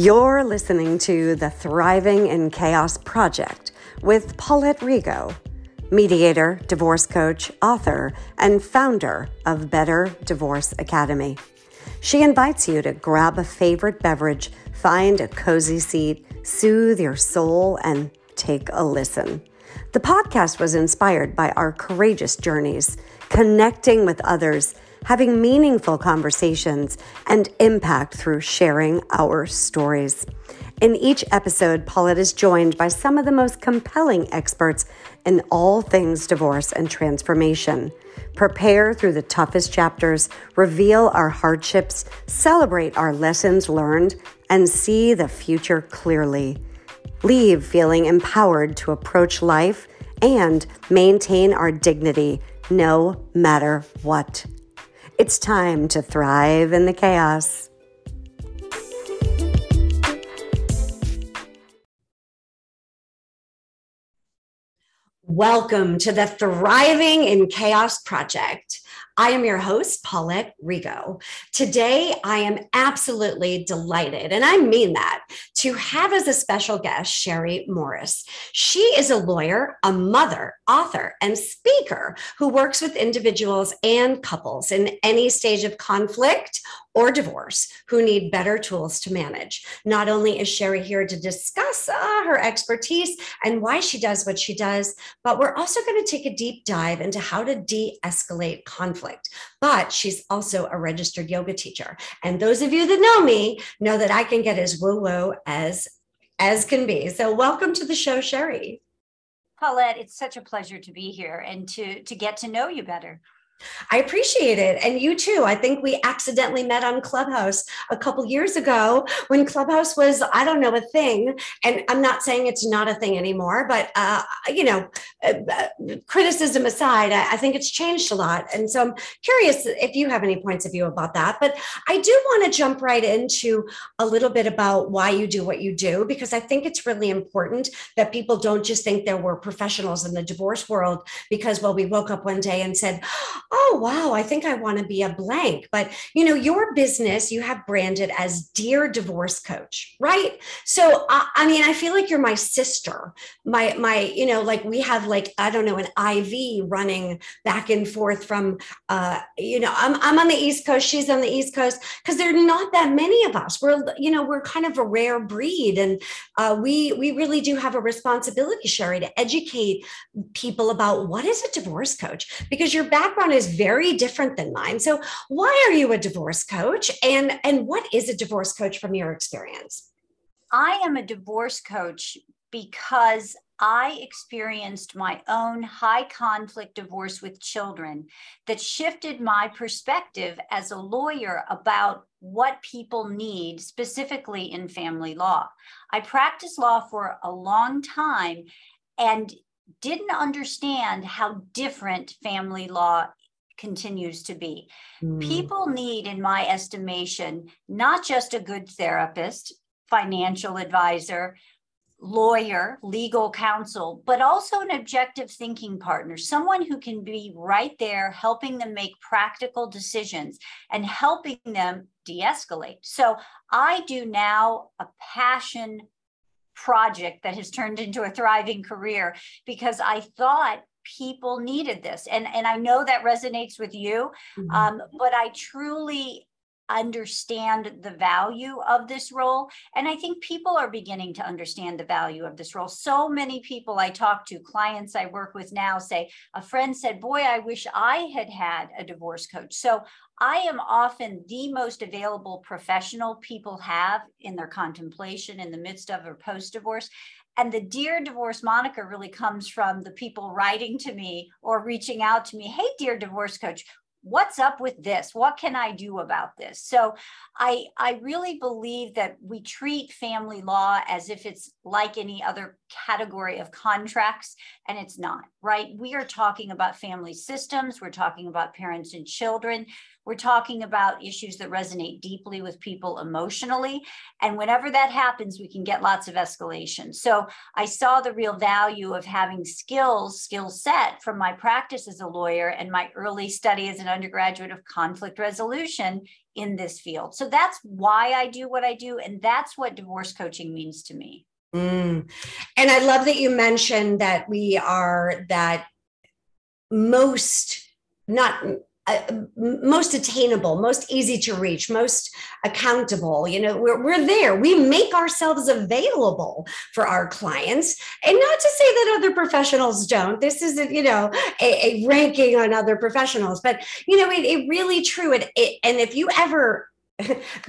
You're listening to the Thriving in Chaos Project with Paulette Rigo, mediator, divorce coach, author, and founder of Better Divorce Academy. She invites you to grab a favorite beverage, find a cozy seat, soothe your soul, and take a listen. The podcast was inspired by our courageous journeys, connecting with others, having meaningful conversations, and impact through sharing our stories. In each episode, Paulette is joined by some of the most compelling experts in all things divorce and transformation. Prepare through the toughest chapters, reveal our hardships, celebrate our lessons learned, and see the future clearly. Leave feeling empowered to approach life and maintain our dignity no matter what. It's time to thrive in the chaos. Welcome to the Thriving in Chaos Project. I am your host, Paulette Rigo. Today, I am absolutely delighted, and I mean that, to have as a special guest Sherry Morris. She is a lawyer, a mother, author, and speaker who works with individuals and couples in any stage of conflict or divorce who need better tools to manage. Not only is Sherry here to discuss uh, her expertise and why she does what she does, but we're also going to take a deep dive into how to de escalate conflict. But she's also a registered yoga teacher. And those of you that know me know that I can get as woo woo as as can be. So welcome to the show, Sherry. Paulette, it's such a pleasure to be here and to to get to know you better. I appreciate it. And you too. I think we accidentally met on Clubhouse a couple years ago when Clubhouse was, I don't know, a thing. And I'm not saying it's not a thing anymore, but, uh, you know, uh, uh, criticism aside, I, I, think it's changed a lot. And so I'm curious if you have any points of view about that. But I do want to jump right into a little bit about why you do what you do, because I think it's really important that people don't just think there were professionals in the divorce world because, well, we woke up one day and said, oh, wow, I think I want to be a blank. But, you know, your business, you have branded as Dear Divorce Coach, right? So, I, I mean, I feel like you're my sister. My, my, you know, like we have like, I don't know, an IV running back and forth from, uh, you know, I'm, I'm on the East Coast, she's on the East Coast, because there are not that many of us. We're, you know, we're kind of a rare breed. And uh, we, we really do have a responsibility, Sherry, to educate people about what is a divorce coach, because your background is very different than mine. So, why are you a divorce coach and and what is a divorce coach from your experience? I am a divorce coach because I experienced my own high conflict divorce with children that shifted my perspective as a lawyer about what people need specifically in family law. I practiced law for a long time and didn't understand how different family law continues to be. Mm. People need, in my estimation, not just a good therapist, financial advisor, lawyer, legal counsel, but also an objective thinking partner, someone who can be right there helping them make practical decisions and helping them de escalate. So I do now a passion project that has turned into a thriving career because I thought people needed this and and i know that resonates with you mm-hmm. um, but i truly understand the value of this role and i think people are beginning to understand the value of this role so many people i talk to clients i work with now say a friend said boy i wish i had had a divorce coach so i am often the most available professional people have in their contemplation in the midst of or post divorce and the Dear Divorce moniker really comes from the people writing to me or reaching out to me. Hey, Dear Divorce Coach, what's up with this what can i do about this so i i really believe that we treat family law as if it's like any other category of contracts, and it's not, right? We are talking about family systems, we're talking about parents and children, we're talking about issues that resonate deeply with people emotionally. And whenever that happens, we can get lots of escalation. So I saw the real value of having skills, skill set from my practice as a lawyer and my early study as an undergraduate of conflict resolution in this field. So that's why I do what I do. And that's what divorce coaching means to me. Mm. And I love that you mentioned that we are that most not uh, most attainable, most easy to reach, most accountable. You know, we're, we're there. We make ourselves available for our clients. And not to say that other professionals don't. This isn't, you know, a, a ranking on other professionals, but, you know, it, it really true. It, it, and if you ever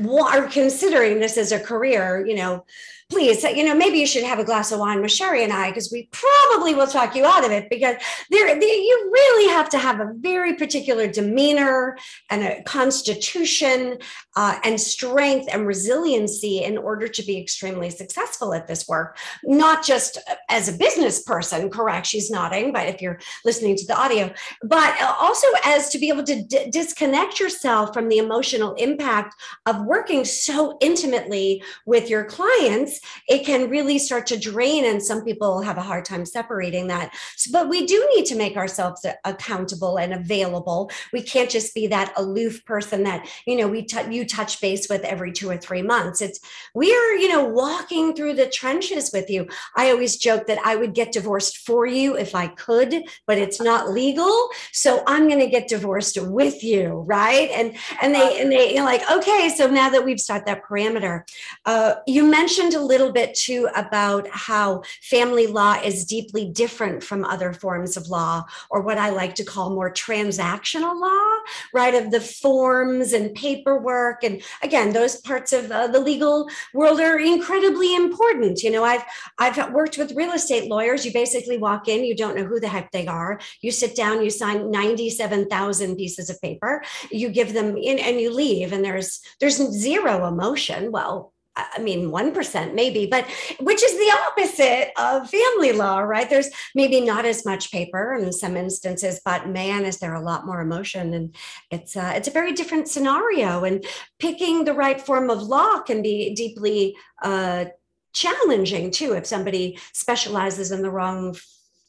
are considering this as a career, you know, please, you know, maybe you should have a glass of wine with Sherry and I, because we probably will talk you out of it because there, you really have to have a very particular demeanor and a constitution uh, and strength and resiliency in order to be extremely successful at this work, not just as a business person, correct? She's nodding, but if you're listening to the audio, but also as to be able to d- disconnect yourself from the emotional impact of working so intimately with your clients it can really start to drain. And some people have a hard time separating that. So, but we do need to make ourselves accountable and available. We can't just be that aloof person that, you know, we t- you touch base with every two or three months. It's we are, you know, walking through the trenches with you. I always joke that I would get divorced for you if I could, but it's not legal. So I'm going to get divorced with you, right? And and they and they you know, like, okay, so now that we've set that parameter, uh, you mentioned a little bit too about how family law is deeply different from other forms of law, or what I like to call more transactional law, right? Of the forms and paperwork. And again, those parts of uh, the legal world are incredibly important. You know, I've I've worked with real estate lawyers. You basically walk in, you don't know who the heck they are. You sit down, you sign 97,000 pieces of paper, you give them in and you leave, and there's there's zero emotion. Well, I mean, 1% maybe, but which is the opposite of family law, right? There's maybe not as much paper in some instances, but man, is there a lot more emotion. And it's a, uh, it's a very different scenario. And picking the right form of law can be deeply uh, challenging too if somebody specializes in the wrong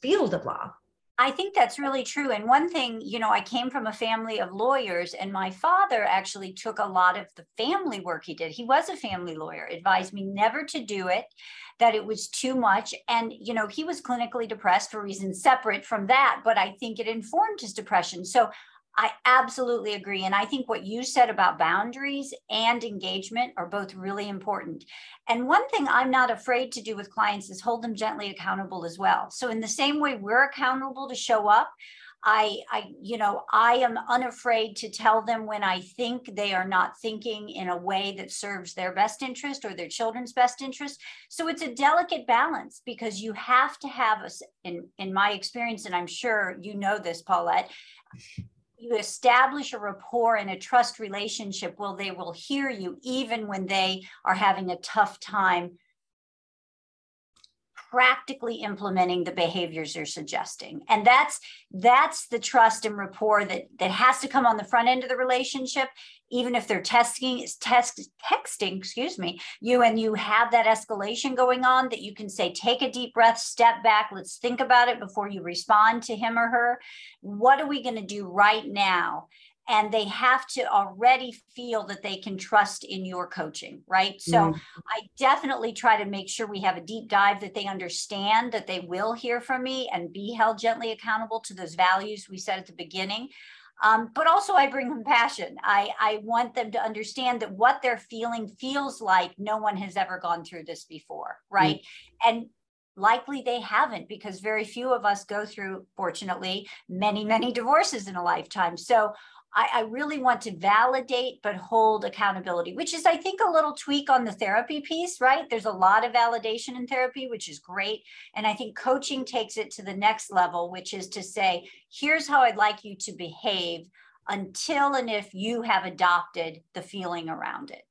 field of law. I think that's really true. And one thing, you know, I came from a family of lawyers, and my father actually took a lot of the family work he did. He was a family lawyer, advised me never to do it, that it was too much. And, you know, he was clinically depressed for reasons separate from that, but I think it informed his depression. So I absolutely agree. And I think what you said about boundaries and engagement are both really important. And one thing I'm not afraid to do with clients is hold them gently accountable as well. So, in the same way we're accountable to show up, I, I, you know, I am unafraid to tell them when I think they are not thinking in a way that serves their best interest or their children's best interest. So it's a delicate balance because you have to have a, in, in my experience, and I'm sure you know this, Paulette, you establish a rapport and a trust relationship well they will hear you even when they are having a tough time practically implementing the behaviors you're suggesting. And that's that's the trust and rapport that that has to come on the front end of the relationship even if they're testing test texting excuse me you and you have that escalation going on that you can say take a deep breath step back let's think about it before you respond to him or her what are we going to do right now and they have to already feel that they can trust in your coaching, right? So mm. I definitely try to make sure we have a deep dive that they understand that they will hear from me and be held gently accountable to those values we said at the beginning. Um, but also, I bring compassion. I, I want them to understand that what they're feeling feels like no one has ever gone through this before, right? Mm. And likely they haven't because very few of us go through, fortunately, many, many divorces in a lifetime. So I, I, really want to validate but hold accountability, which is, I think, a little tweak on the therapy piece, right? There's a lot of validation in therapy, which is great. And I think coaching takes it to the next level, which is to say, here's how I'd like you to behave until and if you have adopted the feeling around it.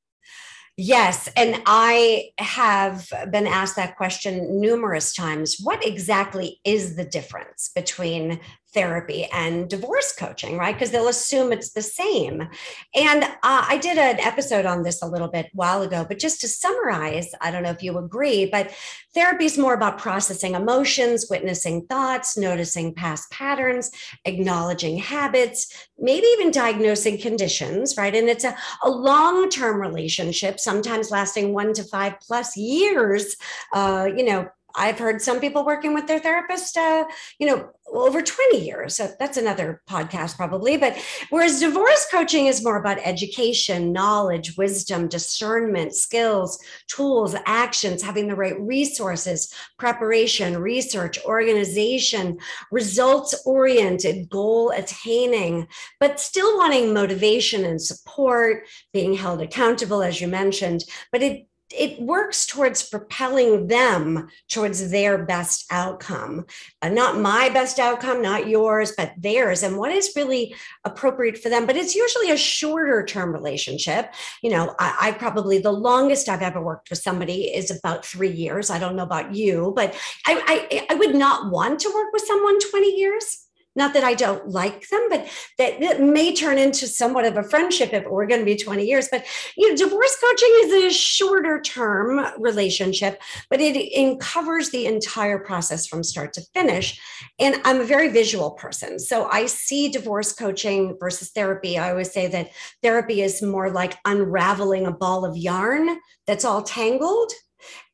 Yes. And I have been asked that question numerous times. What exactly is the difference between therapy and divorce coaching, right? Because they'll assume it's the same. And uh, I did an episode on this a little bit while ago, but just to summarize, I don't know if you agree, but therapy is more about processing emotions, witnessing thoughts, noticing past patterns, acknowledging habits, maybe even diagnosing conditions, right? And it's a, a long term relationship, sometimes lasting one to five plus years, uh, you know, I've heard some people working with their therapist, uh, you know, over 20 years. So that's another podcast, probably. But whereas divorce coaching is more about education, knowledge, wisdom, discernment, skills, tools, actions, having the right resources, preparation, research, organization, results oriented, goal attaining, but still wanting motivation and support, being held accountable, as you mentioned. But it it works towards propelling them towards their best outcome. Uh, not my best outcome not yours but theirs. And what is really appropriate for them but it's usually a shorter term relationship. You know I, I, probably the longest i've ever worked with somebody is about three years. I don't know about you but i i, I would not want to work with someone 20 years not that I don't like them, but that, that may turn into somewhat of a friendship if we're going to be 20 years. But you know, divorce coaching is a shorter term relationship, but it, it covers the entire process from start to finish. And I'm a very visual person. So I see divorce coaching versus therapy. I always say that therapy is more like unraveling a ball of yarn that's all tangled.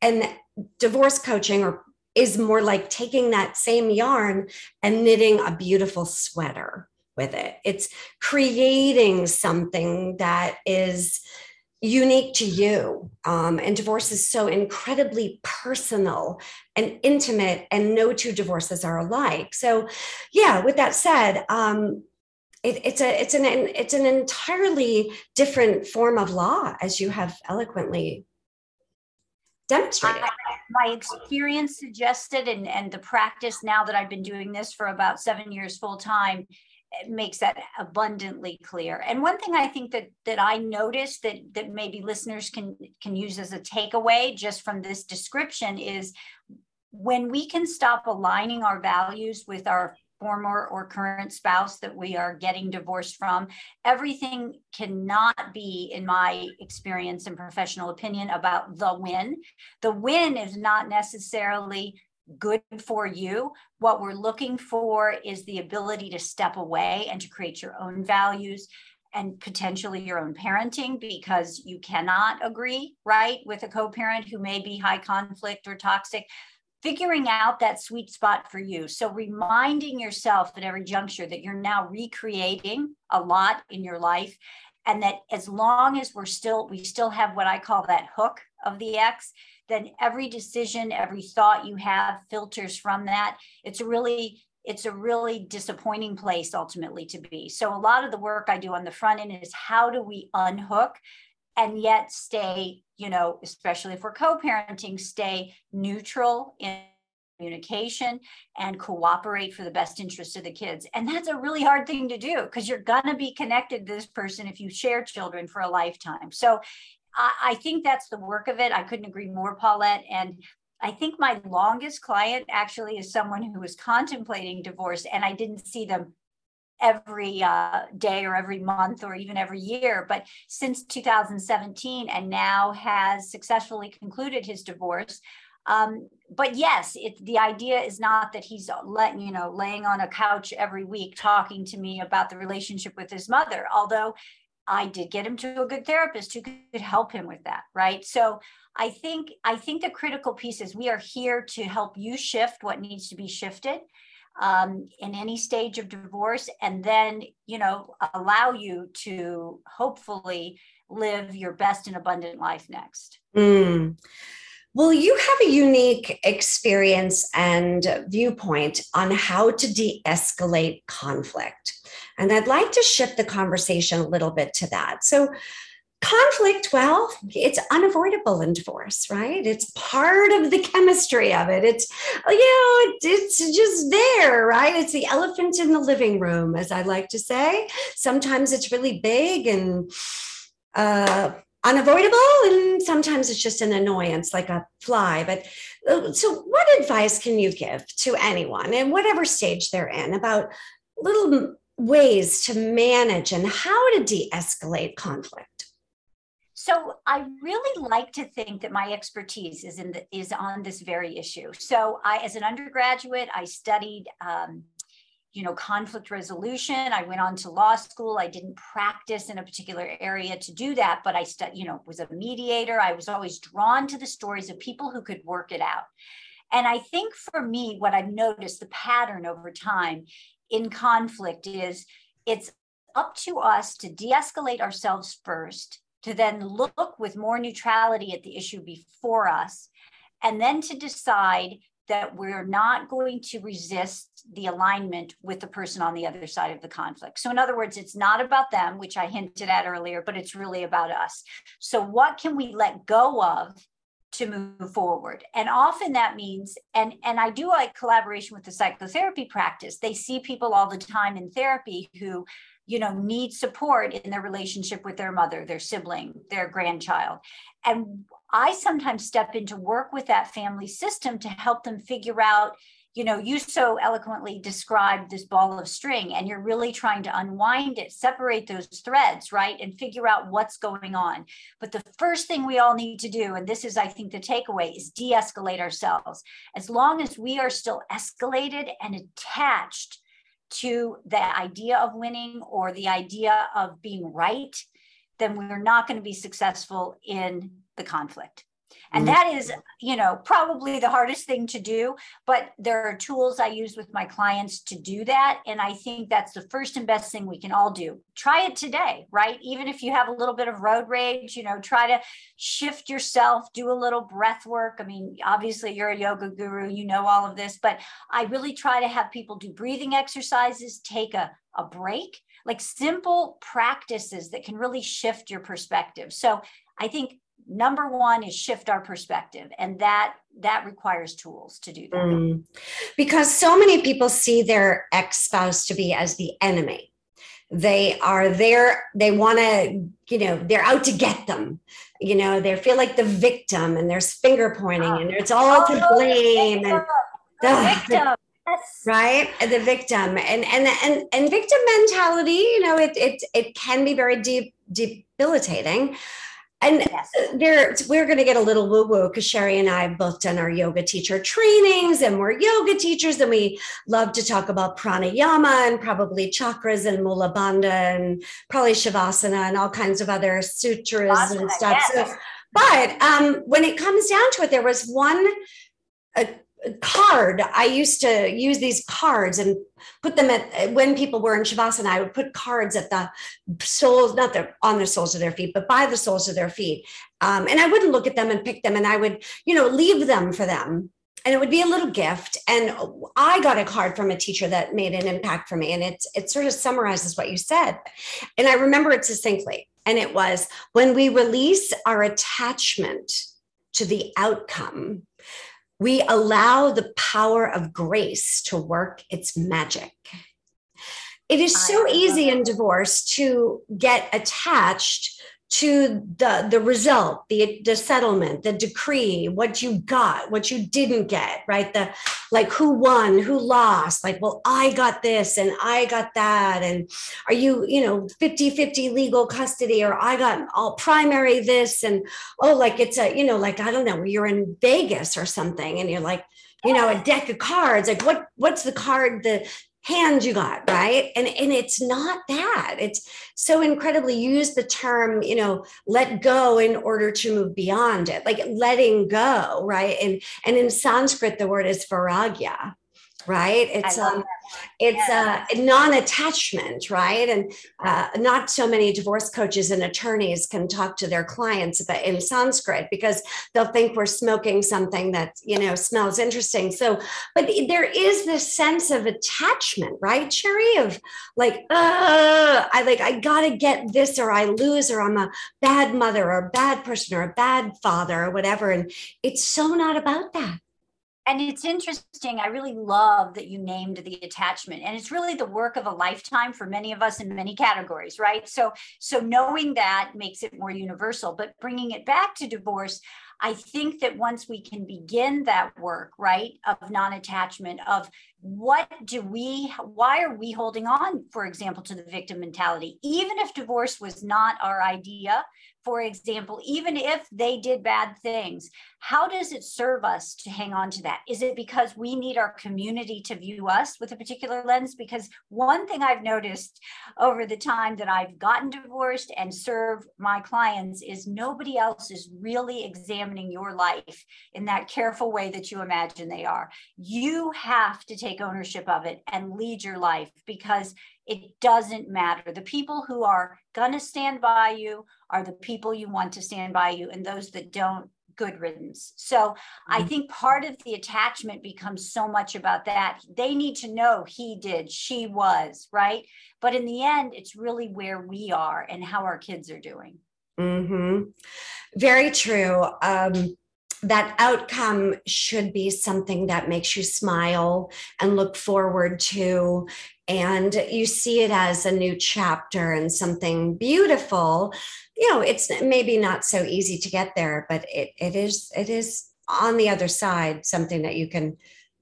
And divorce coaching or is more like taking that same yarn and knitting a beautiful sweater with it. It's creating something that is unique to you. Um, and divorce is so incredibly personal and intimate, and no two divorces are alike. So, yeah, with that said, um, it, it's a it's an it's an entirely different form of law, as you have eloquently demonstrated. I, my experience suggested, and, and the practice now that I've been doing this for about seven years full time, makes that abundantly clear. And one thing I think that that I noticed that that maybe listeners can can use as a takeaway just from this description is when we can stop aligning our values with our former or current spouse that we are getting divorced from. Everything cannot be, in my experience and professional opinion, about the win. The win is not necessarily good for you. What we're looking for is the ability to step away and to create your own values and potentially your own parenting because you cannot agree, right, with a co parent who may be high conflict or toxic figuring out that sweet spot for you. So reminding yourself at every juncture that you're now recreating a lot in your life and that as long as we're still we still have what I call that hook of the X, then every decision, every thought you have filters from that. It's really it's a really disappointing place ultimately to be. So a lot of the work I do on the front end is how do we unhook and yet stay, you know, especially if we're co-parenting, stay neutral in communication and cooperate for the best interest of the kids. And that's a really hard thing to do because you're going to be connected to this person if you share children for a lifetime. So I, I, think that's the work of it. I couldn't agree more, Paulette. And I think my longest client actually is someone who was contemplating divorce and I didn't see them every uh, day or every month or even every year. But since 2017 and now has successfully concluded his divorce. Um, but yes, it, the idea is not that he's letting, you know, laying on a couch every week talking to me about the relationship with his mother, although I did get him to a good therapist who could help him with that. Right. So I think I think the critical piece is we are here to help you shift what needs to be shifted um, in any stage of divorce and then you know allow you to hopefully live your best and abundant life next mm. well you have a unique experience and viewpoint on how to de-escalate conflict and i'd like to shift the conversation a little bit to that so conflict well it's unavoidable in divorce right? It's part of the chemistry of it. It's you know it's just there right? It's the elephant in the living room as i like to say. Sometimes it's really big and uh unavoidable and sometimes it's just an annoyance like a fly. But uh, so what advice can you give to anyone in whatever stage they're in about little ways to manage and how to de-escalate conflict so I really like to think that my expertise is in the, is on this very issue. So I, as an undergraduate, I studied um, you know, conflict resolution. I went on to law school. I didn't practice in a particular area to do that, but I you know, was a mediator. I was always drawn to the stories of people who could work it out. And I think for me, what I've noticed the pattern over time in conflict is it's up to us to de-escalate ourselves first, to then look with more neutrality at the issue before us, and then to decide that we're not going to resist the alignment with the person on the other side of the conflict. So, in other words, it's not about them, which I hinted at earlier, but it's really about us. So, what can we let go of to move forward and often that means and and i do like collaboration with the psychotherapy practice they see people all the time in therapy who you know need support in their relationship with their mother their sibling their grandchild. And i sometimes step in to work with that family system to help them figure out you know you so eloquently described this ball of string and you're really trying to unwind it separate those threads right and figure out what's going on. But the first thing we all need to do and this is i think the takeaway is de-escalate ourselves. As long as we are still escalated and attached to the idea of winning or the idea of being right, then we're not going to be successful in the conflict. And mm-hmm. that is, you know, probably the hardest thing to do. But there are tools I use with my clients to do that. And I think that's the first and best thing we can all do. Try it today, right? Even if you have a little bit of road rage, you know, try to shift yourself, do a little breath work. I mean, obviously, you're a yoga guru, you know all of this, but I really try to have people do breathing exercises, take a, a break, like simple practices that can really shift your perspective. So I think number one is shift our perspective and that that requires tools to do that mm. because so many people see their ex-spouse to be as the enemy they are there they want to you know they're out to get them you know they feel like the victim and there's finger pointing oh. and it's all oh, to blame and the victim Yes. right the victim and and and and victim mentality you know it it it can be very deep debilitating and yes. there, we're going to get a little woo woo because Sherry and I have both done our yoga teacher trainings and we're yoga teachers. And we love to talk about pranayama and probably chakras and mula bandha and probably shavasana and all kinds of other sutras Asana, and stuff. Yes. So, but um, when it comes down to it, there was one a, card. I used to use these cards and put them at when people were in Shavasana, I would put cards at the soles, not the on the soles of their feet, but by the soles of their feet. Um, and I wouldn't look at them and pick them and I would, you know, leave them for them. And it would be a little gift. And I got a card from a teacher that made an impact for me. And it, it sort of summarizes what you said. And I remember it succinctly. And it was when we release our attachment to the outcome, we allow the power of grace to work its magic. It is so easy in divorce to get attached to the the result the the settlement the decree what you got what you didn't get right? The like who won who lost? Like well i got this and i got that. And are you you know 50 50 legal custody or i got all primary this? And oh like it's a you know like i don't know you're in vegas or something and you're like you know a deck of cards. Like what what's the card the hand you got right? And and it's not that. It's so incredibly use the term you know let go in order to move beyond it like letting go right? And and in sanskrit the word is vairagya right? It's um it's a non-attachment right? And uh, not so many divorce coaches and attorneys can talk to their clients about in sanskrit because they'll think we're smoking something that you know smells interesting. So but there is this sense of attachment right Sherry of like uh, i like i gotta get this or i lose or i'm a bad mother or a bad person or a bad father or whatever. And it's so not about that and it's interesting. I really love that you named the attachment, and it's really the work of a lifetime for many of us in many categories, right? So, so knowing that makes it more universal. But bringing it back to divorce, I think that once we can begin that work, right, of non attachment, of what do we, why are we holding on, for example, to the victim mentality? Even if divorce was not our idea, for example, even if they did bad things, how does it serve us to hang on to that? Is it because we need our community to view us with a particular lens? Because one thing I've noticed over the time that I've gotten divorced and serve my clients is nobody else is really examining your life in that careful way that you imagine they are. You have to take ownership of it and lead your life because it doesn't matter. The people who are going to stand by you are the people you want to stand by you, and those that don't, good riddance. So I mm-hmm. think part of the attachment becomes so much about that. They need to know he did, she was, right? But in the end, it's really where we are and how our kids are doing. Mm-hmm. Very true. Um, that outcome should be something that makes you smile and look forward to. And you see it as a new chapter and something beautiful. You know it's maybe not so easy to get there but it, it is it is on the other side something that you can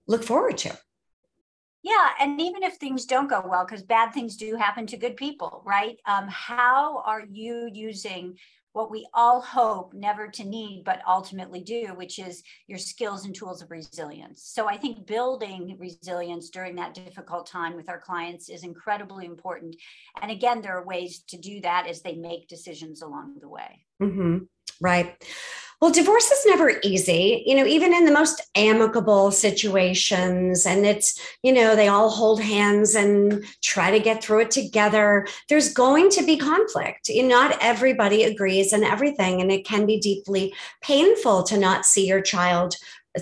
look forward to. Yeah and even if things don't go well because bad things do happen to good people right? Um, how are you using what we all hope never to need, but ultimately do, which is your skills and tools of resilience. So I think building resilience during that difficult time with our clients is incredibly important. And again, there are ways to do that as they make decisions along the way. Mm-hmm. Right. Well, divorce is never easy, you know, even in the most amicable situations. And it's, you know, they all hold hands and try to get through it together. There's going to be conflict. You know, not everybody agrees on everything. And it can be deeply painful to not see your child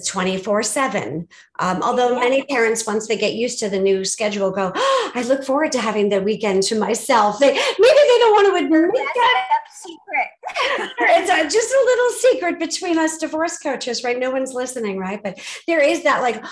24 7 um, although many parents once they get used to the new schedule go oh, i look forward to having the weekend to myself. They maybe they don't want to admit that. secret. It's a, just a little secret between us divorce coaches right? No one's listening right? But there is that like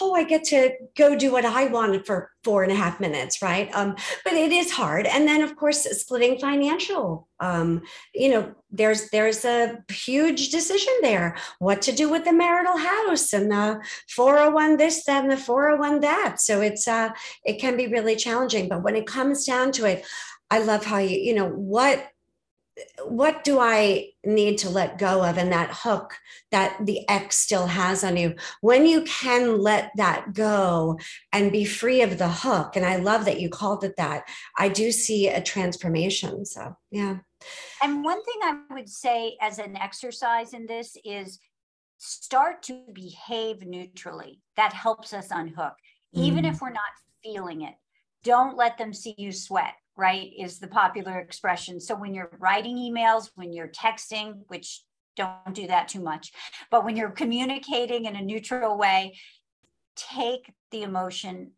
oh i get to go do what i wanted for four and a half minutes right? Um, but it is hard. And then of course splitting financial. Um, you know there's there's a huge decision there. What to do with the marital house and the 401 this then the 401 that so it's uh it can be really challenging but when it comes down to it i love how you you know what what do I need to let go of and that hook that the ex still has on you? When you can let that go and be free of the hook, and I love that you called it that, I do see a transformation. So, yeah. And one thing I would say as an exercise in this is start to behave neutrally. That helps us unhook, even mm. if we're not feeling it. Don't let them see you sweat right, is the popular expression. So when you're writing emails, when you're texting, which don't do that too much, but when you're communicating in a neutral way, take the emotion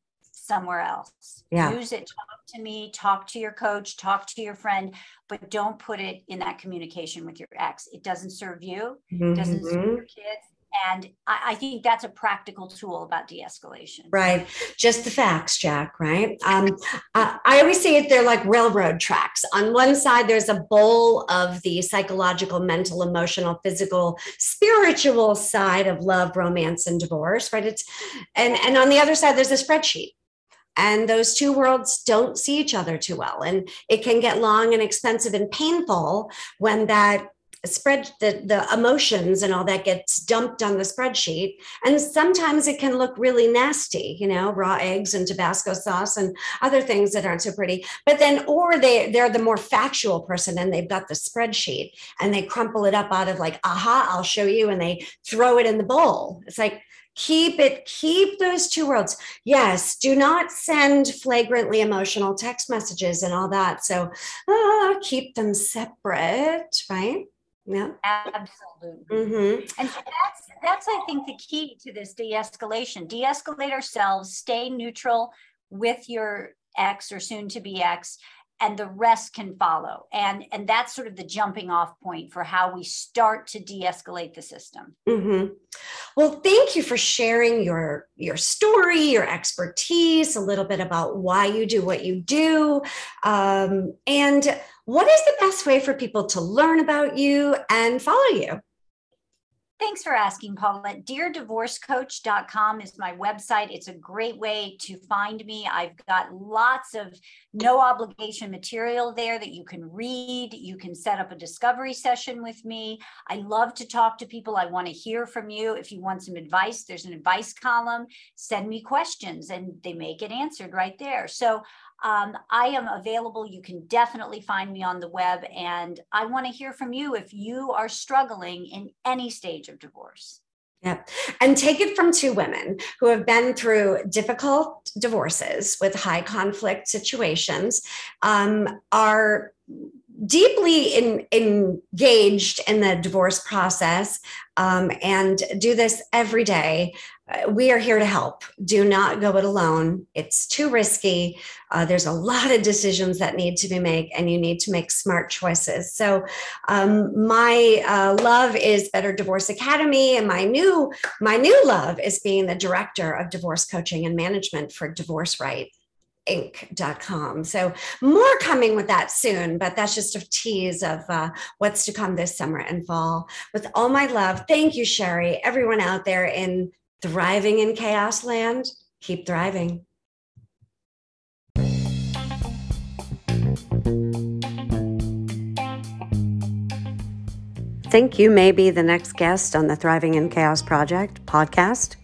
somewhere else. Yeah. Use it, talk to me, talk to your coach, talk to your friend, but don't put it in that communication with your ex. It doesn't serve you, mm-hmm. doesn't serve your kids, and I, I, think that's a practical tool about de-escalation. Right. Just the facts, Jack, right? Um, uh, I always say it, they're like railroad tracks. On one side, there's a bowl of the psychological, mental, emotional, physical, spiritual side of love, romance, and divorce, right? It's and and on the other side, there's a spreadsheet. And those two worlds don't see each other too well. And it can get long and expensive and painful when that spread the, the emotions and all that gets dumped on the spreadsheet. And sometimes it can look really nasty you know raw eggs and tabasco sauce and other things that aren't so pretty. But then or they they're the more factual person and they've got the spreadsheet and they crumple it up out of like aha i'll show you and they throw it in the bowl. It's like keep it keep those two worlds yes do not send flagrantly emotional text messages and all that so uh, keep them separate right yeah. Absolutely. Mm-hmm. And that's that's I think the key to this de-escalation. De-escalate ourselves, stay neutral with your ex or soon to be ex and the rest can follow. And and that's sort of the jumping off point for how we start to de-escalate the system. Mm-hmm. well thank you for sharing your your story your expertise a little bit about why you do what you do. Um, and what is the best way for people to learn about you and follow you Thanks for asking, Paulette. DearDivorceCoach.com is my website. It's a great way to find me. I've got lots of no obligation material there that you can read. You can set up a discovery session with me. I love to talk to people. I want to hear from you. If you want some advice, there's an advice column. Send me questions and they may get answered right there. So um, I am available. You can definitely find me on the web. And I want to hear from you if you are struggling in any stage of divorce. Yeah. And take it from two women who have been through difficult divorces with high conflict situations, um, are deeply in, engaged in the divorce process um, and do this every day we are here to help. Do not go it alone. It's too risky. Uh, there's a lot of decisions that need to be made, and you need to make smart choices. So, um, my uh, love is Better Divorce Academy, and my new my new love is being the director of divorce coaching and management for Divorce Right. Inc.com. So more coming with that soon, but that's just a tease of uh, what's to come this summer and fall. With all my love, thank you, Sherry. Everyone out there in thriving in chaos land, keep thriving. Think you may be the next guest on the Thriving in Chaos Project podcast?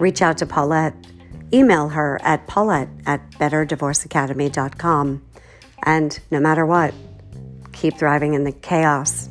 Reach out to Paulette. Email her at paulette at betterdivorceacademy.com. And no matter what, keep thriving in the chaos.